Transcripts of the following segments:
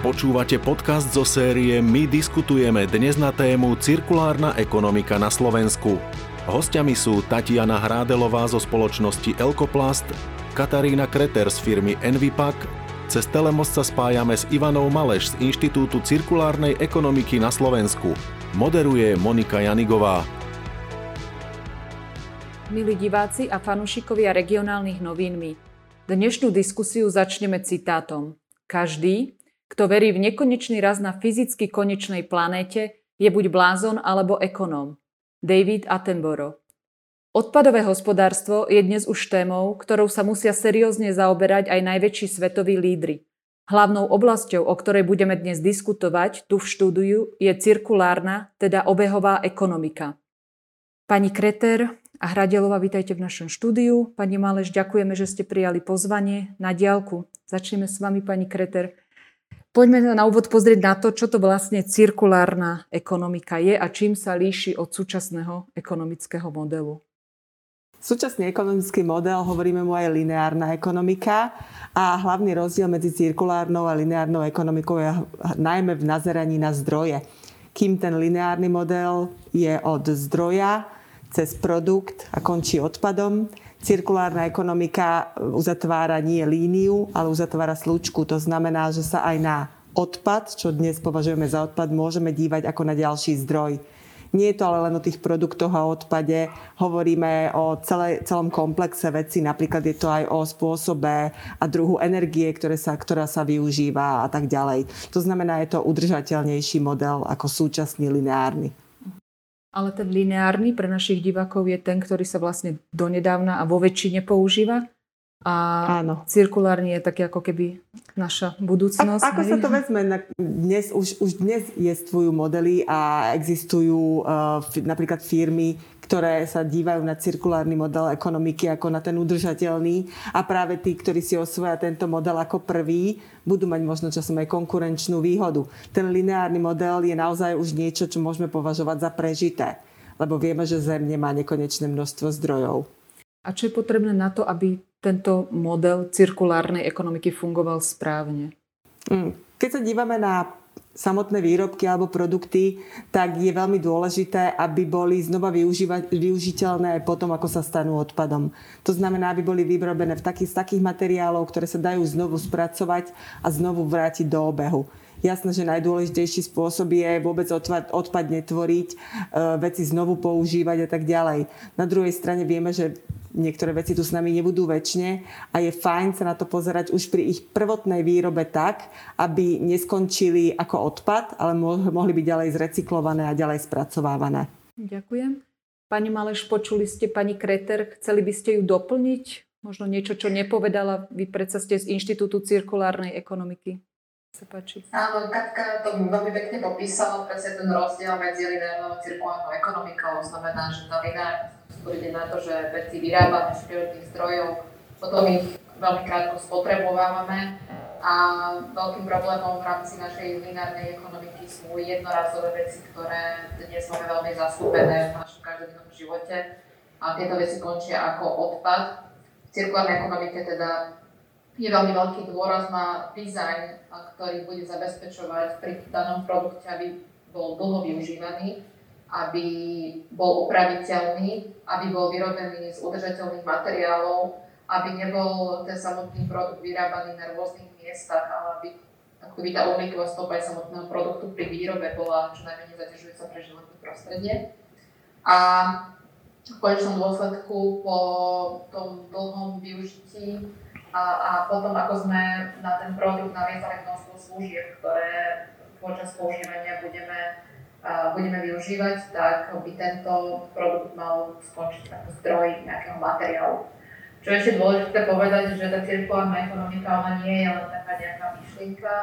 Počúvate podcast zo série My diskutujeme dnes na tému Cirkulárna ekonomika na Slovensku. Hostiami sú Tatiana Hrádelová zo spoločnosti Elkoplast, Katarína Kreter z firmy Envipak, cez Telemost sa spájame s Ivanou Maleš z Inštitútu cirkulárnej ekonomiky na Slovensku. Moderuje Monika Janigová. Milí diváci a fanúšikovia regionálnych novín my. Dnešnú diskusiu začneme citátom. Každý, kto verí v nekonečný raz na fyzicky konečnej planéte, je buď blázon alebo ekonóm. David Attenborough Odpadové hospodárstvo je dnes už témou, ktorou sa musia seriózne zaoberať aj najväčší svetoví lídry. Hlavnou oblasťou, o ktorej budeme dnes diskutovať tu v štúdiu, je cirkulárna, teda obehová ekonomika. Pani Kreter a Hradelová, vítajte v našom štúdiu. Pani Maleš, ďakujeme, že ste prijali pozvanie na diálku. Začneme s vami, pani Kreter. Poďme na úvod pozrieť na to, čo to vlastne cirkulárna ekonomika je a čím sa líši od súčasného ekonomického modelu. Súčasný ekonomický model, hovoríme mu aj lineárna ekonomika a hlavný rozdiel medzi cirkulárnou a lineárnou ekonomikou je najmä v nazeraní na zdroje. Kým ten lineárny model je od zdroja cez produkt a končí odpadom, cirkulárna ekonomika uzatvára nie líniu, ale uzatvára slučku. To znamená, že sa aj na odpad, čo dnes považujeme za odpad, môžeme dívať ako na ďalší zdroj. Nie je to ale len o tých produktoch a odpade, hovoríme o celé, celom komplexe veci, napríklad je to aj o spôsobe a druhu energie, ktoré sa, ktorá sa využíva a tak ďalej. To znamená, je to udržateľnejší model ako súčasný lineárny. Ale ten lineárny pre našich divákov je ten, ktorý sa vlastne donedávna a vo väčšine používa. A Áno. cirkulárny je taký ako keby naša budúcnosť. A, ako hej? sa to vezme? Dnes, už, už dnes jestvujú modely a existujú uh, napríklad firmy, ktoré sa dívajú na cirkulárny model ekonomiky ako na ten udržateľný a práve tí, ktorí si osvoja tento model ako prvý, budú mať možno časom aj konkurenčnú výhodu. Ten lineárny model je naozaj už niečo, čo môžeme považovať za prežité, lebo vieme, že Zem nemá nekonečné množstvo zdrojov. A čo je potrebné na to, aby tento model cirkulárnej ekonomiky fungoval správne? Mm. Keď sa dívame na samotné výrobky alebo produkty, tak je veľmi dôležité, aby boli znova využiteľné aj potom, ako sa stanú odpadom. To znamená, aby boli vyrobené v takých, z takých materiálov, ktoré sa dajú znovu spracovať a znovu vrátiť do obehu. Jasné, že najdôležitejší spôsob je vôbec odpad, odpad netvoriť, e, veci znovu používať a tak ďalej. Na druhej strane vieme, že niektoré veci tu s nami nebudú väčšine a je fajn sa na to pozerať už pri ich prvotnej výrobe tak, aby neskončili ako odpad, ale mohli byť ďalej zrecyklované a ďalej spracovávané. Ďakujem. Pani Maleš, počuli ste pani Kreter, chceli by ste ju doplniť? Možno niečo, čo nepovedala, vy predsa ste z Inštitútu cirkulárnej ekonomiky. Sa páči. Áno, Katka to veľmi pekne popísala, presne ten rozdiel medzi lineárnou cirkulárnou ekonomikou. Znamená, že tá lineárna sústredí na to, že veci vyrábame z prírodných zdrojov, potom ich veľmi krátko spotrebovávame a veľkým problémom v rámci našej lineárnej ekonomiky sú jednorazové veci, ktoré dnes máme veľmi zastúpené v našom každodennom živote a tieto veci končia ako odpad. V cirkulárnej ekonomike teda je veľmi veľký dôraz na dizajn, ktorý bude zabezpečovať pri danom produkte, aby bol dlho využívaný aby bol upraviteľný, aby bol vyrobený z udržateľných materiálov, aby nebol ten samotný produkt vyrábaný na rôznych miestach, ale aby akoby tá uhlíková stopa aj samotného produktu pri výrobe bola čo najmenej zaťažujúca pre životné prostredie. A v konečnom dôsledku po tom dlhom využití a, a potom ako sme na ten produkt naviazali množstvo služieb, ktoré počas používania budeme budeme využívať, tak by tento produkt mal skončiť ako zdroj nejakého materiálu. Čo je ešte dôležité povedať, že tá cirkulárna ekonomika ona nie je len taká nejaká myšlienka,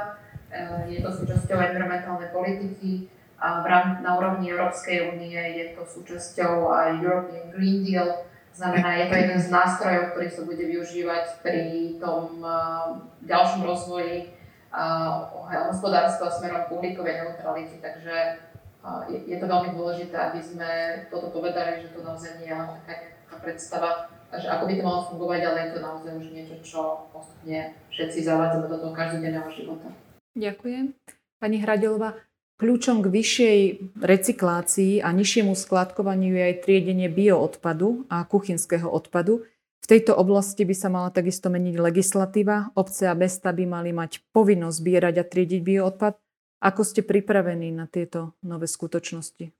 eh, je to súčasťou environmentálnej politiky a v rám, na úrovni Európskej únie je to súčasťou aj European Green Deal, znamená, je to jeden z nástrojov, ktorý sa bude využívať pri tom uh, ďalšom rozvoji uh, hospodárstva smerom k uhlíkovej neutralite, takže je, je to veľmi dôležité, aby sme toto povedali, že to naozaj nie je taká nejaká predstava, že ako by to malo fungovať, ale je to naozaj už niečo, čo postupne všetci zavádzame do toho každodenného života. Ďakujem. Pani Hradelová, kľúčom k vyššej recyklácii a nižšiemu skladkovaniu je aj triedenie bioodpadu a kuchynského odpadu. V tejto oblasti by sa mala takisto meniť legislatíva. Obce a mesta by mali mať povinnosť zbierať a triediť bioodpad. Ako ste pripravení na tieto nové skutočnosti?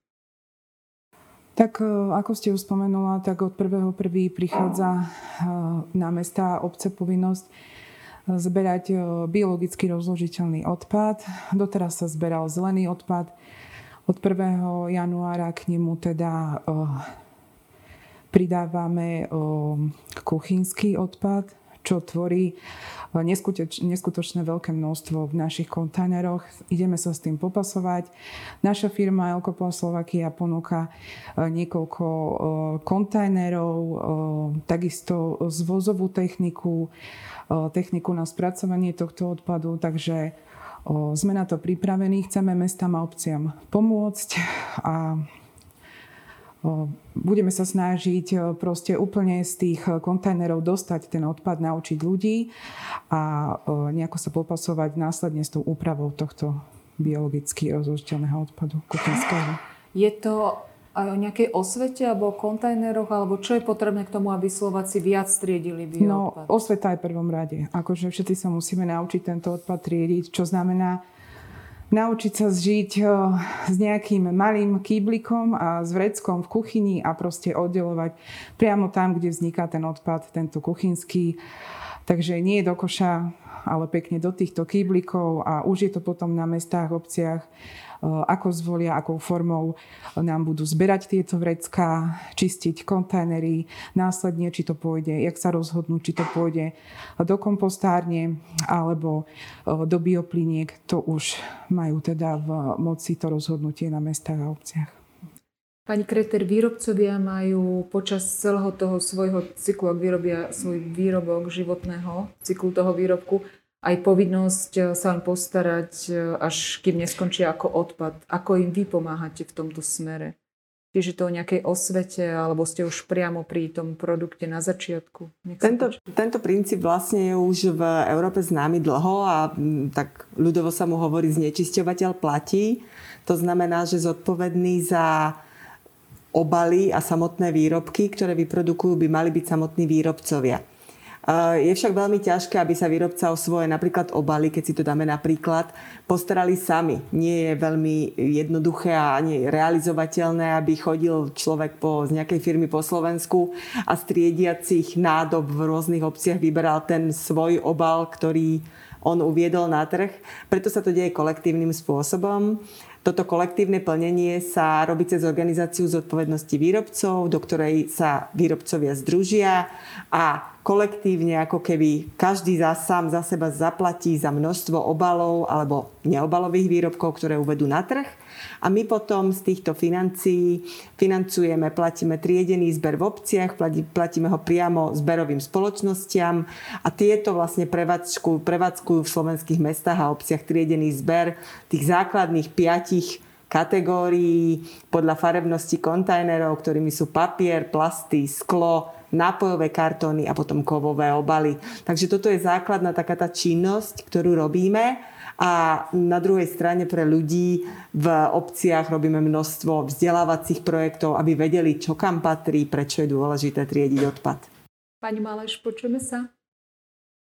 Tak e, ako ste už spomenula, tak od 1.1. prichádza e, na mesta a obce povinnosť zberať biologicky rozložiteľný odpad. Doteraz sa zberal zelený odpad. Od 1. januára k nemu teda pridávame kuchynský odpad, čo tvorí neskutočné veľké množstvo v našich kontajneroch. Ideme sa s tým popasovať. Naša firma Elkopo Slovakia ponúka e, niekoľko e, kontajnerov, e, takisto zvozovú techniku, techniku na spracovanie tohto odpadu, takže sme na to pripravení, chceme mestám a obciam pomôcť a Budeme sa snažiť proste úplne z tých kontajnerov dostať ten odpad, naučiť ľudí a nejako sa popasovať následne s tou úpravou tohto biologicky rozložiteľného odpadu kuchynského. Je to aj o nejakej osvete alebo o kontajneroch, alebo čo je potrebné k tomu, aby Slováci viac triedili bioodpad? No, osveta je v prvom rade. Akože všetci sa musíme naučiť tento odpad triediť, čo znamená, naučiť sa zžiť eh, s nejakým malým kýblikom a s vreckom v kuchyni a proste oddelovať priamo tam, kde vzniká ten odpad, tento kuchynský. Takže nie do koša, ale pekne do týchto kýblikov a už je to potom na mestách, obciach ako zvolia, akou formou nám budú zberať tieto vrecká, čistiť kontajnery, následne, či to pôjde, jak sa rozhodnú, či to pôjde do kompostárne alebo eh, do biopliniek, to už majú teda v moci to rozhodnutie na mestách a obciach. Pani Kreter, výrobcovia majú počas celého toho svojho cyklu, ak vyrobia svoj výrobok životného, cyklu toho výrobku, aj povinnosť eh, sa im postarať, eh, až kým neskončí ako odpad. Ako im vy pomáhate v tomto smere? Tiež je to o nejakej osvete, alebo ste už priamo pri tom produkte na začiatku? Tento, tento princíp vlastne je už v Európe známy dlho a mm, tak ľudovo sa mu hovorí znečisťovateľ platí. To znamená, že zodpovedný za obaly a samotné výrobky, ktoré vyprodukujú, by mali byť samotní výrobcovia. Je však veľmi ťažké, aby sa výrobca o svoje napríklad obaly, keď si to dáme napríklad, postarali sami. Nie je veľmi jednoduché a ani realizovateľné, aby chodil človek po, z nejakej firmy po Slovensku a z triediacich nádob v rôznych obciach vyberal ten svoj obal, ktorý on uviedol na trh. Preto sa to deje kolektívnym spôsobom. Toto kolektívne plnenie sa robí cez organizáciu zodpovednosti výrobcov, do ktorej sa výrobcovia združia a kolektívne ako keby každý za sám za seba zaplatí za množstvo obalov alebo neobalových výrobkov, ktoré uvedú na trh. A my potom z týchto financií financujeme, platíme triedený zber v obciach, platíme ho priamo zberovým spoločnostiam a tieto vlastne prevádzkujú, prevádzkujú v slovenských mestách a obciach triedený zber tých základných piatich kategórií podľa farebnosti kontajnerov, ktorými sú papier, plasty, sklo, nápojové kartóny a potom kovové obaly. Takže toto je základná taká tá činnosť, ktorú robíme a na druhej strane pre ľudí v obciach robíme množstvo vzdelávacích projektov, aby vedeli, čo kam patrí, prečo je dôležité triediť odpad. Pani Maleš, počujeme sa?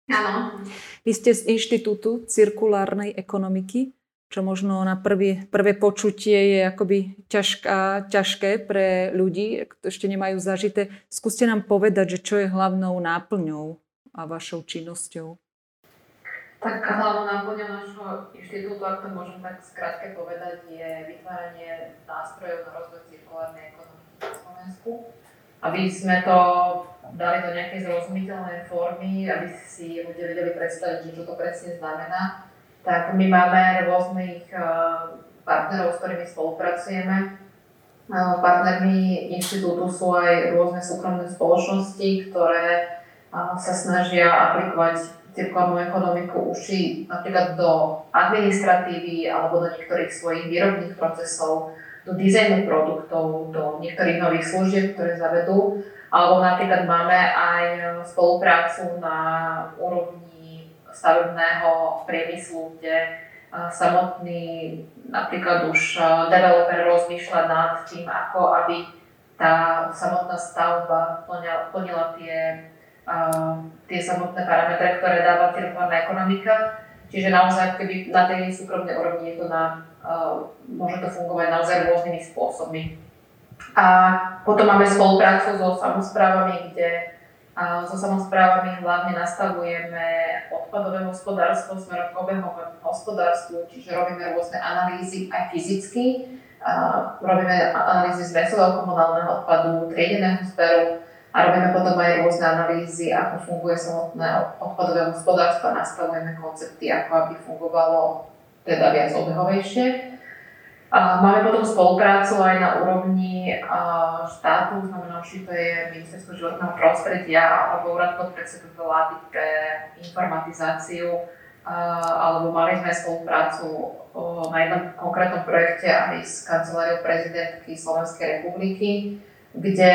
Áno. Vy ste z Inštitútu cirkulárnej ekonomiky, čo možno na prvý, prvé počutie je akoby ťažká, ťažké pre ľudí, ktorí ešte nemajú zažité. Skúste nám povedať, že čo je hlavnou náplňou a vašou činnosťou. Tak hlavnou náplňou nášho inštitútu, ak to môžem tak skrátke povedať, je vytváranie nástrojov na rozvoj cirkulárnej ekonomiky na Slovensku. Aby sme to dali do nejakej zrozumiteľnej formy, aby si ľudia vedeli predstaviť, čo to presne znamená, tak my máme rôznych eh, partnerov, s ktorými spolupracujeme. Eh, partnermi inštitútu sú aj rôzne súkromné spoločnosti, ktoré eh, sa snažia aplikovať cirkulárnu ekonomiku uši napríklad do administratívy alebo do niektorých svojich výrobných procesov, do dizajnu produktov, do niektorých nových služieb, ktoré zavedú. Alebo napríklad máme aj spoluprácu na úrovni stavebného priemyslu, kde samotný napríklad už developer rozmýšľa nad tým, ako aby tá samotná stavba plnila, tie, tie samotné parametre, ktoré dáva cirkulárna ekonomika. Čiže naozaj, keby na tej súkromnej úrovni je to na, môže to fungovať naozaj rôznymi spôsobmi. A potom máme spoluprácu so samozprávami, kde so samozprávami hlavne nastavujeme odpadové hospodárstvo smerom k obehovému hospodárstvu, čiže robíme rôzne analýzy aj fyzicky, robíme analýzy z mesového komunálneho odpadu, triedeného zberu a robíme potom aj rôzne analýzy, ako funguje samotné odpadové hospodárstvo a nastavujeme koncepty, ako aby fungovalo teda viac obehovejšie. Máme potom spoluprácu aj na úrovni štátu, znamená, či to je Ministerstvo životného prostredia alebo Úrad podpredsedu vlády pre informatizáciu, alebo mali sme spoluprácu na jednom konkrétnom projekte aj s kanceláriou prezidentky Slovenskej republiky, kde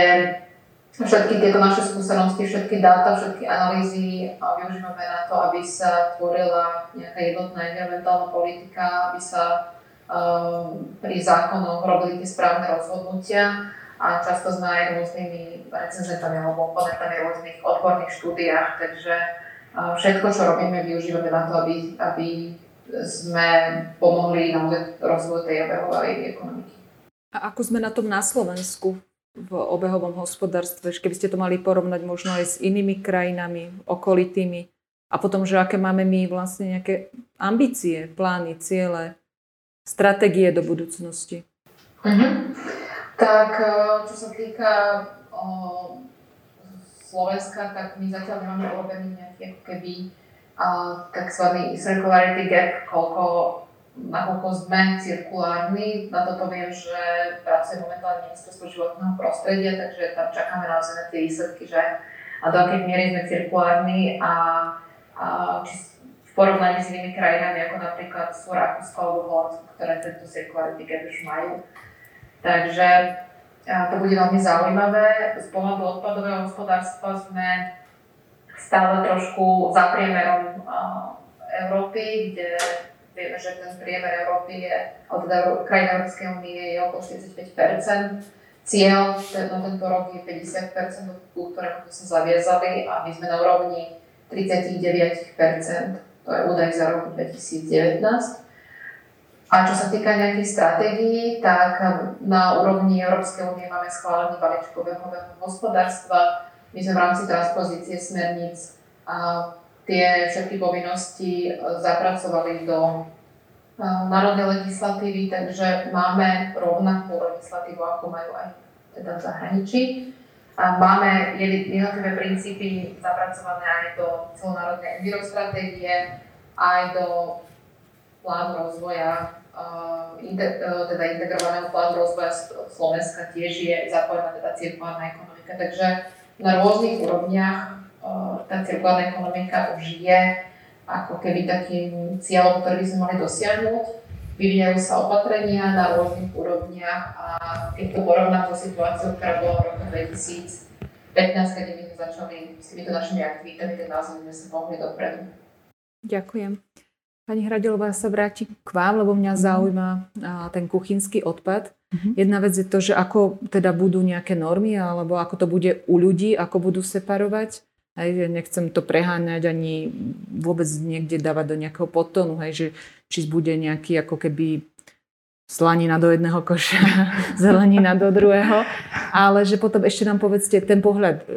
všetky tieto naše skúsenosti, všetky dáta, všetky analýzy využívame na to, aby sa tvorila nejaká jednotná environmentálna politika, aby sa pri zákonoch robili tie správne rozhodnutia a často sme aj rôznymi recenzentami alebo oponentami rôznych odborných štúdiách, takže ehm, všetko, čo robíme, využívame na to, aby, aby sme pomohli naozaj rozvoju tej obehovej ekonomiky. A ako sme na tom na Slovensku v obehovom hospodárstve, keby ste to mali porovnať možno aj s inými krajinami, okolitými, a potom, že aké máme my vlastne nejaké ambície, plány, ciele, stratégie do budúcnosti? Uh-huh. Tak e, čo sa týka o, Slovenska, tak my zatiaľ nemáme urobený nejaký ako keby tzv. circularity gap, koľko, nakoľko sme cirkulárni. Na toto viem, že pracuje momentálne ministerstvo životného prostredia, takže tam čakáme naozaj na tie výsledky, že a do akej miery sme cirkulárni a, a či v porovnaní s inými krajinami, ako napríklad sú Rakúsko alebo Holandsko, ktoré tento circularity gap už majú. Takže to bude veľmi zaujímavé. Z pohľadu odpadového hospodárstva sme stále trošku za priemerom Európy, kde vieme, že ten priemer Európy je, teda krajín Európskej únie je okolo 45 Cieľ na tento rok je 50 ku ktorému sme sa zaviazali a my sme na úrovni 39 to je údaj za rok 2019. A čo sa týka nejakých stratégií, tak na úrovni Európskej únie máme schválený balíček obehového hospodárstva. My sme v rámci transpozície smerníc a tie všetky povinnosti e, zapracovali do e, národnej legislatívy, takže máme rovnakú legislatívu, ako majú aj teda v zahraničí. Máme jednotlivé princípy zapracované aj do celonárodnej envirostratégie, aj do plánu rozvoja, teda integrovaného plánu rozvoja Slovenska tiež je zapojená teda cirkulárna ekonomika. Takže na rôznych úrovniach tá cirkulárna ekonomika už je ako keby takým cieľom, ktorý by sme mali dosiahnuť vyvíjajú sa opatrenia na rôznych úrovniach a keď to porovnám so situáciou, ktorá bola v roku 2015, keď my sme začali s týmito našimi aktivitami, tak naozaj sme sa pohli dopredu. Ďakujem. Pani Hradelová sa vráti k vám, lebo mňa mhm. zaujíma ten kuchynský odpad. Mm-hmm. Jedna vec je to, že ako teda budú nejaké normy, alebo ako to bude u ľudí, ako budú separovať. Hej, že nechcem to preháňať ani vôbec niekde dávať do nejakého potonu, hej, že či bude nejaký ako keby slanina do jedného koša, zelenina do druhého, ale že potom ešte nám povedzte ten pohľad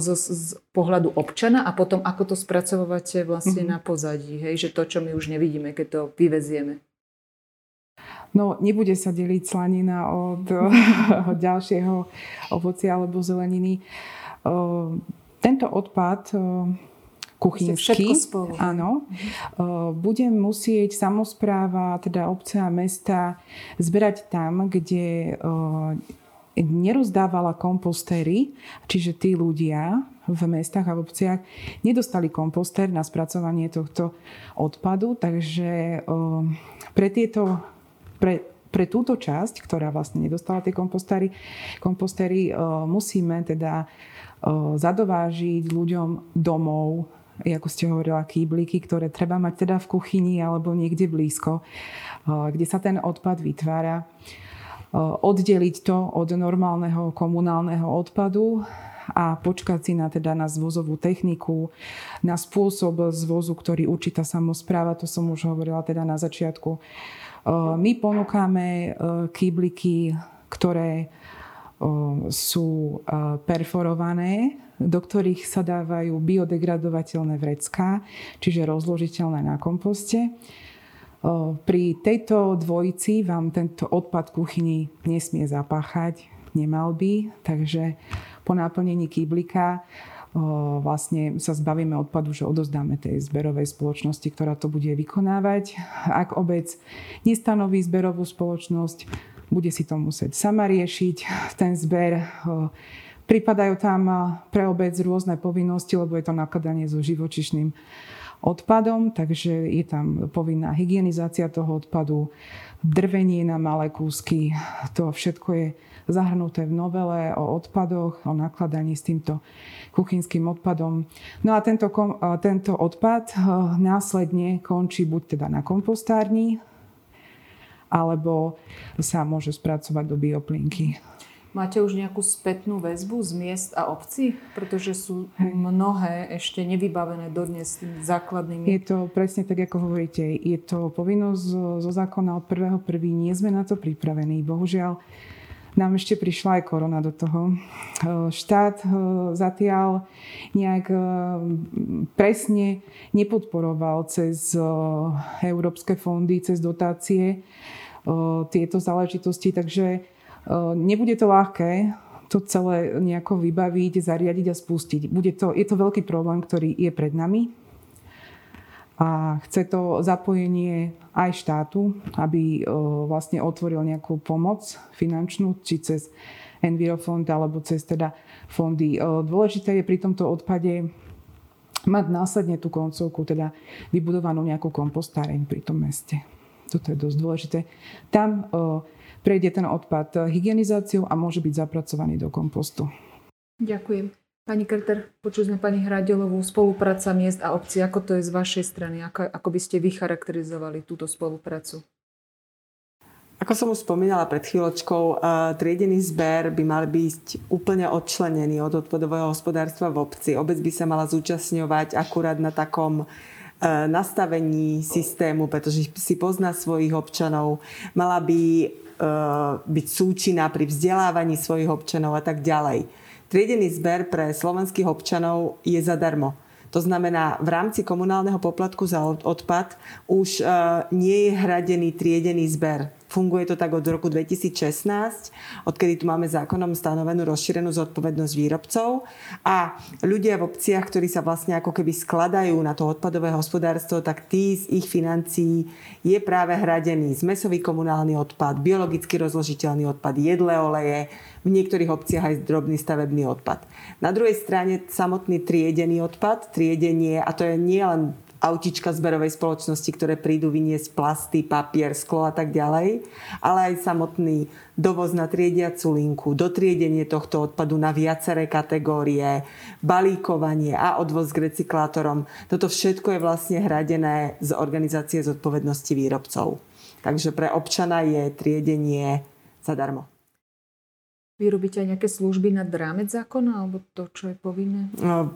z, z pohľadu občana a potom ako to spracovávate vlastne mm-hmm. na pozadí, hej, že to, čo my už nevidíme, keď to vyvezieme. No, nebude sa deliť slanina od, od ďalšieho ovocia alebo zeleniny tento odpad kuchynský, áno, uh, bude musieť samozpráva, teda obce a mesta zberať tam, kde nerozdávala kompostéry, čiže tí ľudia v mestách a v obciach nedostali kompostér na spracovanie tohto odpadu, takže pre tieto pre, pre túto časť, ktorá vlastne nedostala tie kompostéry, kompostéry musíme teda zadovážiť ľuďom domov ako ste hovorila, kýbliky, ktoré treba mať teda v kuchyni alebo niekde blízko, kde sa ten odpad vytvára. Oddeliť to od normálneho komunálneho odpadu a počkať si na, teda na zvozovú techniku, na spôsob zvozu, ktorý určí tá samozpráva, to som už hovorila teda na začiatku. My ponúkame kýbliky, ktoré sú perforované, do ktorých sa dávajú biodegradovateľné vrecká, čiže rozložiteľné na komposte. Pri tejto dvojici vám tento odpad kuchyni nesmie zapáchať, nemal by, takže po naplnení kýblika vlastne sa zbavíme odpadu, že odozdáme tej zberovej spoločnosti, ktorá to bude vykonávať. Ak obec nestanoví zberovú spoločnosť, bude si to musieť sama riešiť. Ten zber, pripadajú tam pre obec rôzne povinnosti, lebo je to nakladanie so živočišným odpadom, takže je tam povinná hygienizácia toho odpadu, drvenie na malé kúsky, to všetko je zahrnuté v novele o odpadoch, o nakladaní s týmto kuchynským odpadom. No a tento, tento odpad následne končí buď teda na kompostárni, alebo sa môže spracovať do bioplinky. Máte už nejakú spätnú väzbu z miest a obcí? Pretože sú mnohé ešte nevybavené dodnes základnými. Je to presne tak, ako hovoríte. Je to povinnosť zo zákona od 1.1. Nie sme na to pripravení. Bohužiaľ, nám ešte prišla aj korona do toho. Štát zatiaľ nejak presne nepodporoval cez európske fondy, cez dotácie tieto záležitosti, takže nebude to ľahké to celé nejako vybaviť, zariadiť a spustiť. Bude to, je to veľký problém, ktorý je pred nami a chce to zapojenie aj štátu, aby vlastne otvoril nejakú pomoc finančnú, či cez Envirofond alebo cez teda fondy. Dôležité je pri tomto odpade mať následne tú koncovku, teda vybudovanú nejakú kompostáreň pri tom meste. Toto je dosť dôležité. Tam prejde ten odpad hygienizáciou a môže byť zapracovaný do kompostu. Ďakujem. Pani Krter, počuli sme pani Hradelovú, spolupráca miest a obcí. Ako to je z vašej strany? Ako, ako by ste vycharakterizovali túto spoluprácu? Ako som už spomínala pred chvíľočkou, triedený zber by mal byť úplne odčlenený od odpadového hospodárstva v obci. Obec by sa mala zúčastňovať akurát na takom nastavení systému, pretože si pozná svojich občanov, mala by e, byť súčinná pri vzdelávaní svojich občanov a tak ďalej. Triedený zber pre slovenských občanov je zadarmo. To znamená, v rámci komunálneho poplatku za odpad už e, nie je hradený triedený zber. Funguje to tak od roku 2016, odkedy tu máme zákonom stanovenú rozšírenú zodpovednosť výrobcov a ľudia v obciach, ktorí sa vlastne ako keby skladajú na to odpadové hospodárstvo, tak tí z ich financií je práve hradený zmesový komunálny odpad, biologicky rozložiteľný odpad, jedle oleje, v niektorých obciach aj drobný stavebný odpad. Na druhej strane samotný triedený odpad, triedenie, a to je nielen autička zberovej spoločnosti, ktoré prídu vyniesť plasty, papier, sklo a tak ďalej, ale aj samotný dovoz na triediacu linku, dotriedenie tohto odpadu na viaceré kategórie, balíkovanie a odvoz k recyklátorom. Toto všetko je vlastne hradené z organizácie zodpovednosti výrobcov. Takže pre občana je triedenie zadarmo. Vy robíte aj nejaké služby nad rámec zákona, alebo to, čo je povinné? No,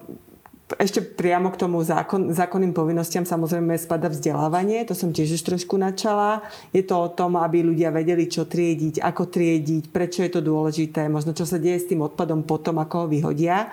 ešte priamo k tomu zákon, zákonným povinnostiam samozrejme spada vzdelávanie, to som tiež už trošku načala. Je to o tom, aby ľudia vedeli, čo triediť, ako triediť, prečo je to dôležité, možno čo sa deje s tým odpadom potom, ako ho vyhodia.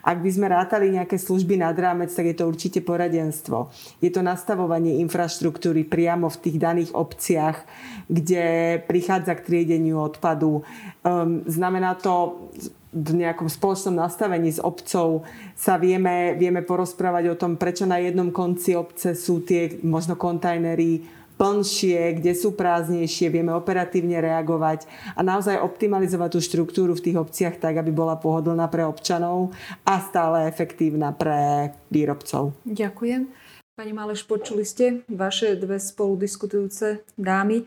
Ak by sme rátali nejaké služby nad rámec, tak je to určite poradenstvo. Je to nastavovanie infraštruktúry priamo v tých daných obciach, kde prichádza k triedeniu odpadu. Um, znamená to nejakom spoločnom nastavení s obcov sa vieme, vieme porozprávať o tom, prečo na jednom konci obce sú tie možno kontajnery plnšie, kde sú prázdnejšie, vieme operatívne reagovať a naozaj optimalizovať tú štruktúru v tých obciach tak, aby bola pohodlná pre občanov a stále efektívna pre výrobcov. Ďakujem. Pani Maleš, počuli ste vaše dve spoludiskutujúce dámy.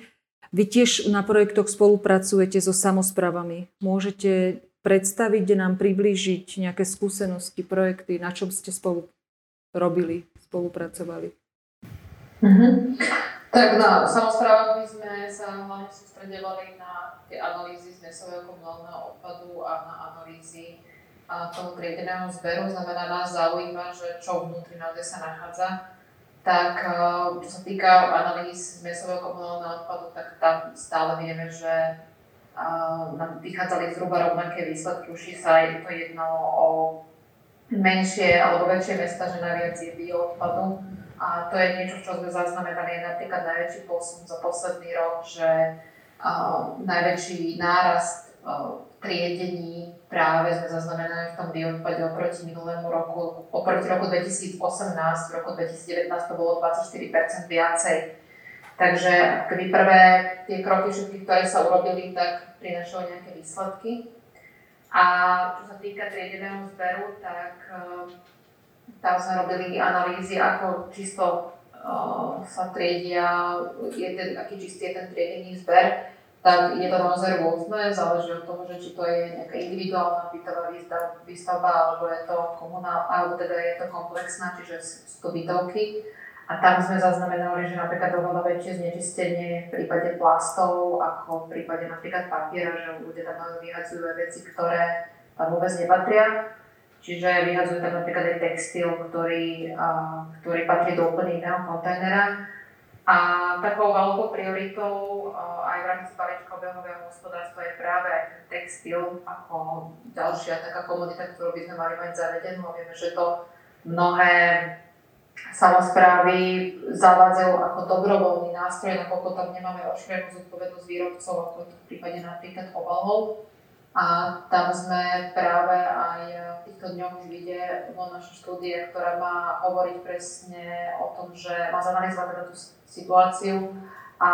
Vy tiež na projektoch spolupracujete so samozprávami. Môžete predstaviť, nám priblížiť nejaké skúsenosti, projekty, na čom ste spolu robili, spolupracovali? Mm-hmm. Tak na samozprávach my sme sa hlavne sústredovali na tie analýzy z mesového komunálneho odpadu a na analýzy a toho triedeného zberu. Znamená, nás zaujíma, že čo vnútri naozaj sa nachádza. Tak čo sa týka analýz z mesového komunálneho odpadu, tak tam stále vieme, že nám vychádzali zhruba rovnaké výsledky, už sa to jednalo o menšie alebo väčšie mesta, že najviac je bioodpadu. A to je niečo, čo sme zaznamenali napríklad najväčší posun za posledný rok, že uh, najväčší nárast uh, triedení práve sme zaznamenali v tom bioodpade oproti minulému roku, oproti roku 2018, v roku 2019 to bolo 24% viacej Takže keby prvé tie kroky všetky, ktoré sa urobili, tak prinašali nejaké výsledky. A čo sa týka triedeného zberu, tak uh, tam sme robili analýzy, ako čisto uh, sa triedia, je ten, aký čistý je ten triedený zber, tak je to naozaj rôzne, záleží od toho, že či to je nejaká individuálna bytová výstavba, alebo je to komunál, alebo teda je to komplexná, čiže sú to bytovky. A tam sme zaznamenali, že napríklad oveľa väčšie znečistenie v prípade plastov ako v prípade napríklad papiera, že ľudia tam vyhadzujú veci, ktoré tam vôbec nepatria. Čiže vyhadzujú tam napríklad aj textil, ktorý, ktorý patrí do úplne iného kontajnera. A takou veľkou prioritou aj v rámci balíčka obehového hospodárstva je práve aj textil ako ďalšia taká komodita, ktorú by sme mali mať zavedenú. Vieme, že to mnohé samozprávy zavádzajú ako dobrovoľný nástroj, nakoľko tam nemáme rozšírenú zodpovednosť výrobcov, ako je to v prípade napríklad obalov. A tam sme práve aj v týchto dňoch už vidie vo naša štúdia, ktorá má hovoriť presne o tom, že má zanalizovať teda tú situáciu a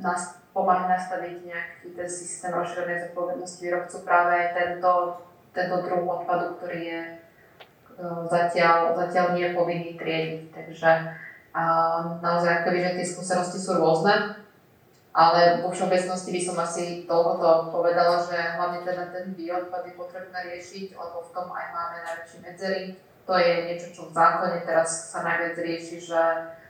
nás pomáha nastaviť nejaký ten systém rozšírenej zodpovednosti výrobcu práve tento, tento druh odpadu, ktorý je zatiaľ, zatiaľ nie je povinný triediť. Takže a naozaj akoby, že tie skúsenosti sú rôzne, ale vo všeobecnosti by som asi toľko povedala, že hlavne teda ten bioodpad je potrebné riešiť, lebo v tom aj máme najväčšie medzery. To je niečo, čo v zákone teraz sa najviac rieši, že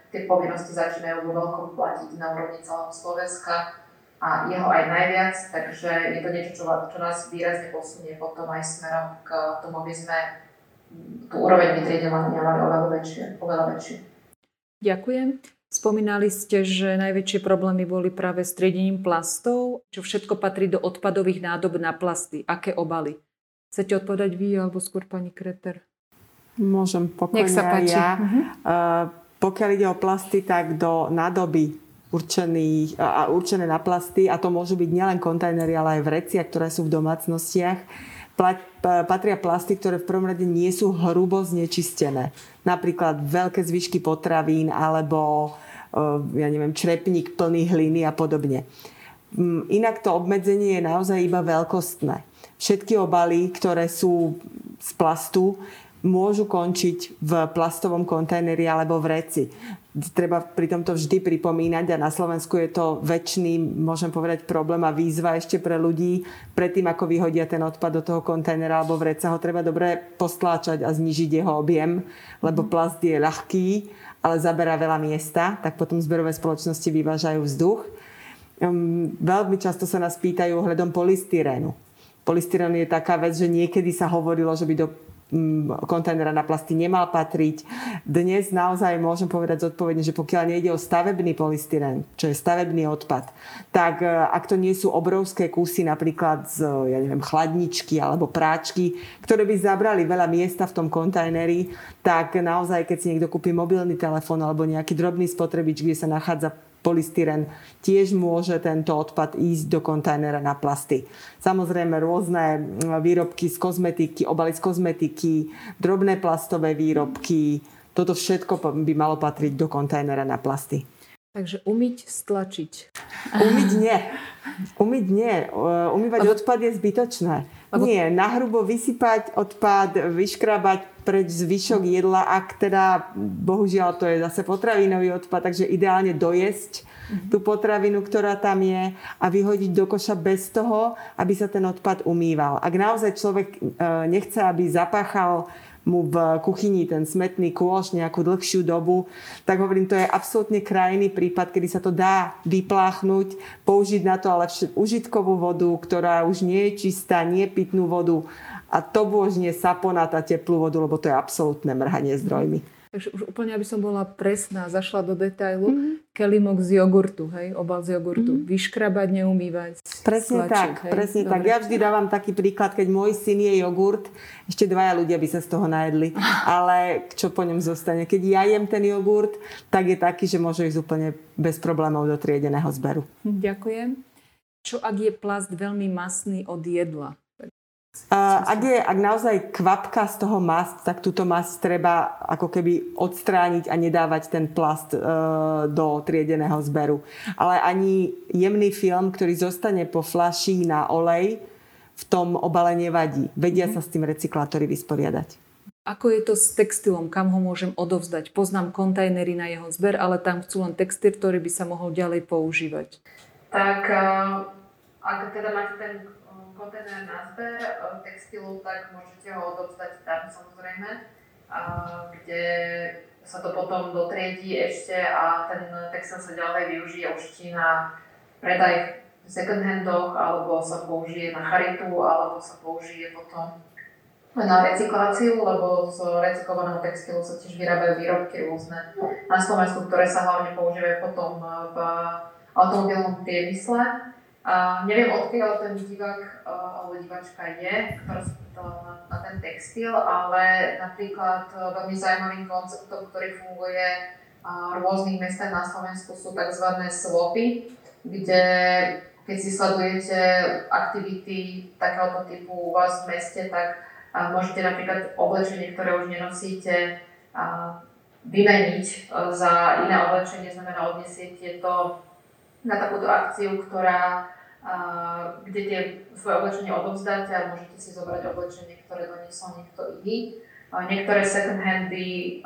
tie povinnosti začínajú vo veľkom platiť na úrovni celého Slovenska a jeho aj najviac, takže je to niečo, čo, čo nás výrazne posunie potom aj smerom k tomu, aby sme úroveň vytriedovania mali oveľa väčšie, oveľa väčšie. Ďakujem. Spomínali ste, že najväčšie problémy boli práve s triedením plastov, čo všetko patrí do odpadových nádob na plasty. Aké obaly? Chcete odpovedať vy alebo skôr pani Kreter? Môžem pokojne Nech sa páči. ja. Uh-huh. Uh, pokiaľ ide o plasty, tak do nádoby určených, a určené na plasty, a to môžu byť nielen kontajnery, ale aj vrecia, ktoré sú v domácnostiach, patria plasty, ktoré v prvom rade nie sú hrubo znečistené. Napríklad veľké zvyšky potravín alebo ja neviem, črepník plný hliny a podobne. Mm, inak to obmedzenie je naozaj iba veľkostné. Všetky obaly, ktoré sú z plastu, môžu končiť v plastovom kontajneri alebo v reci. Treba pri tomto vždy pripomínať a na Slovensku je to väčší, môžem povedať, problém a výzva ešte pre ľudí. Predtým, ako vyhodia ten odpad do toho kontajnera alebo v reca, ho treba dobre postláčať a znižiť jeho objem, lebo plast je ľahký, ale zaberá veľa miesta, tak potom zberové spoločnosti vyvážajú vzduch. Um, veľmi často sa nás pýtajú ohľadom polystyrénu. Polystyrén je taká vec, že niekedy sa hovorilo, že by do kontajnera na plasty nemal patriť. Dnes naozaj môžem povedať zodpovedne, že pokiaľ nejde o stavebný polystyren, čo je stavebný odpad, tak e, ak to nie sú obrovské kusy napríklad z ja neviem, chladničky alebo práčky, ktoré by zabrali veľa miesta v tom kontajneri, tak naozaj, keď si niekto kúpi mobilný telefón alebo nejaký drobný spotrebič, kde sa nachádza polystyren, tiež môže tento odpad ísť do kontajnera na plasty. Samozrejme rôzne výrobky z kozmetiky, obaly z kozmetiky, drobné plastové výrobky, toto všetko by malo patriť do kontajnera na plasty. Takže umyť, stlačiť. Umyť nie. Umyť nie. Umývať odpad je zbytočné. Lebo... Nie, nahrubo vysypať odpad, vyškrabať preč zvyšok jedla, ak teda, bohužiaľ, to je zase potravinový odpad, takže ideálne dojesť mm-hmm. tú potravinu, ktorá tam je a vyhodiť do koša bez toho, aby sa ten odpad umýval. Ak naozaj človek e, nechce, aby zapáchal mu v kuchyni ten smetný kôš nejakú dlhšiu dobu, tak hovorím, to je absolútne krajný prípad, kedy sa to dá vypláchnuť, použiť na to ale užitkovú vodu, ktorá už nie je čistá, nie pitnú vodu a to už nie saponáta teplú vodu, lebo to je absolútne mrhanie zdrojmi. Takže už úplne, aby som bola presná, zašla do detailu, mm-hmm. kelimok z jogurtu, hej, obal z jogurtu. Mm-hmm. Vyškrabať, neumývať. Presne stlačiť, tak, hej? presne Dobre. tak. Ja vždy dávam taký príklad, keď môj syn je jogurt, ešte dvaja ľudia by sa z toho najedli, ale čo po ňom zostane? Keď ja jem ten jogurt, tak je taký, že môže ísť úplne bez problémov do triedeného zberu. Ďakujem. Čo ak je plast veľmi masný od jedla? Ak, je, ak naozaj kvapka z toho mast, tak túto mast treba ako keby odstrániť a nedávať ten plast e, do triedeného zberu. Ale ani jemný film, ktorý zostane po flaši na olej, v tom obale nevadí. Vedia mm. sa s tým recyklátory vysporiadať. Ako je to s textilom? Kam ho môžem odovzdať? Poznám kontajnery na jeho zber, ale tam chcú len textil, ktorý by sa mohol ďalej používať. Tak eh, ak teda máte ten kontajner na zber textilu, tak môžete ho odovzdať tam samozrejme, kde sa to potom dotriedí ešte a ten textil sa ďalej využije určite na predaj v second handoch, alebo sa použije na charitu, alebo sa použije potom na recykláciu, lebo z recyklovaného textilu sa tiež vyrábajú výrobky rôzne na Slovensku, ktoré sa hlavne používajú potom v automobilnom priemysle. A neviem, odkiaľ ten divák alebo diváčka je, sa na, na ten textil, ale napríklad veľmi zaujímavým konceptom, ktorý funguje v rôznych mestách na Slovensku sú tzv. swapy, kde keď si sledujete aktivity takéhoto typu u vás v meste, tak môžete napríklad oblečenie, ktoré už nenosíte, vymeniť za iné oblečenie, znamená odnesiete to na takúto akciu, ktorá, kde tie svoje oblečenie odovzdáte a môžete si zobrať oblečenie, ktoré doniesol niekto iný. Niektoré second handy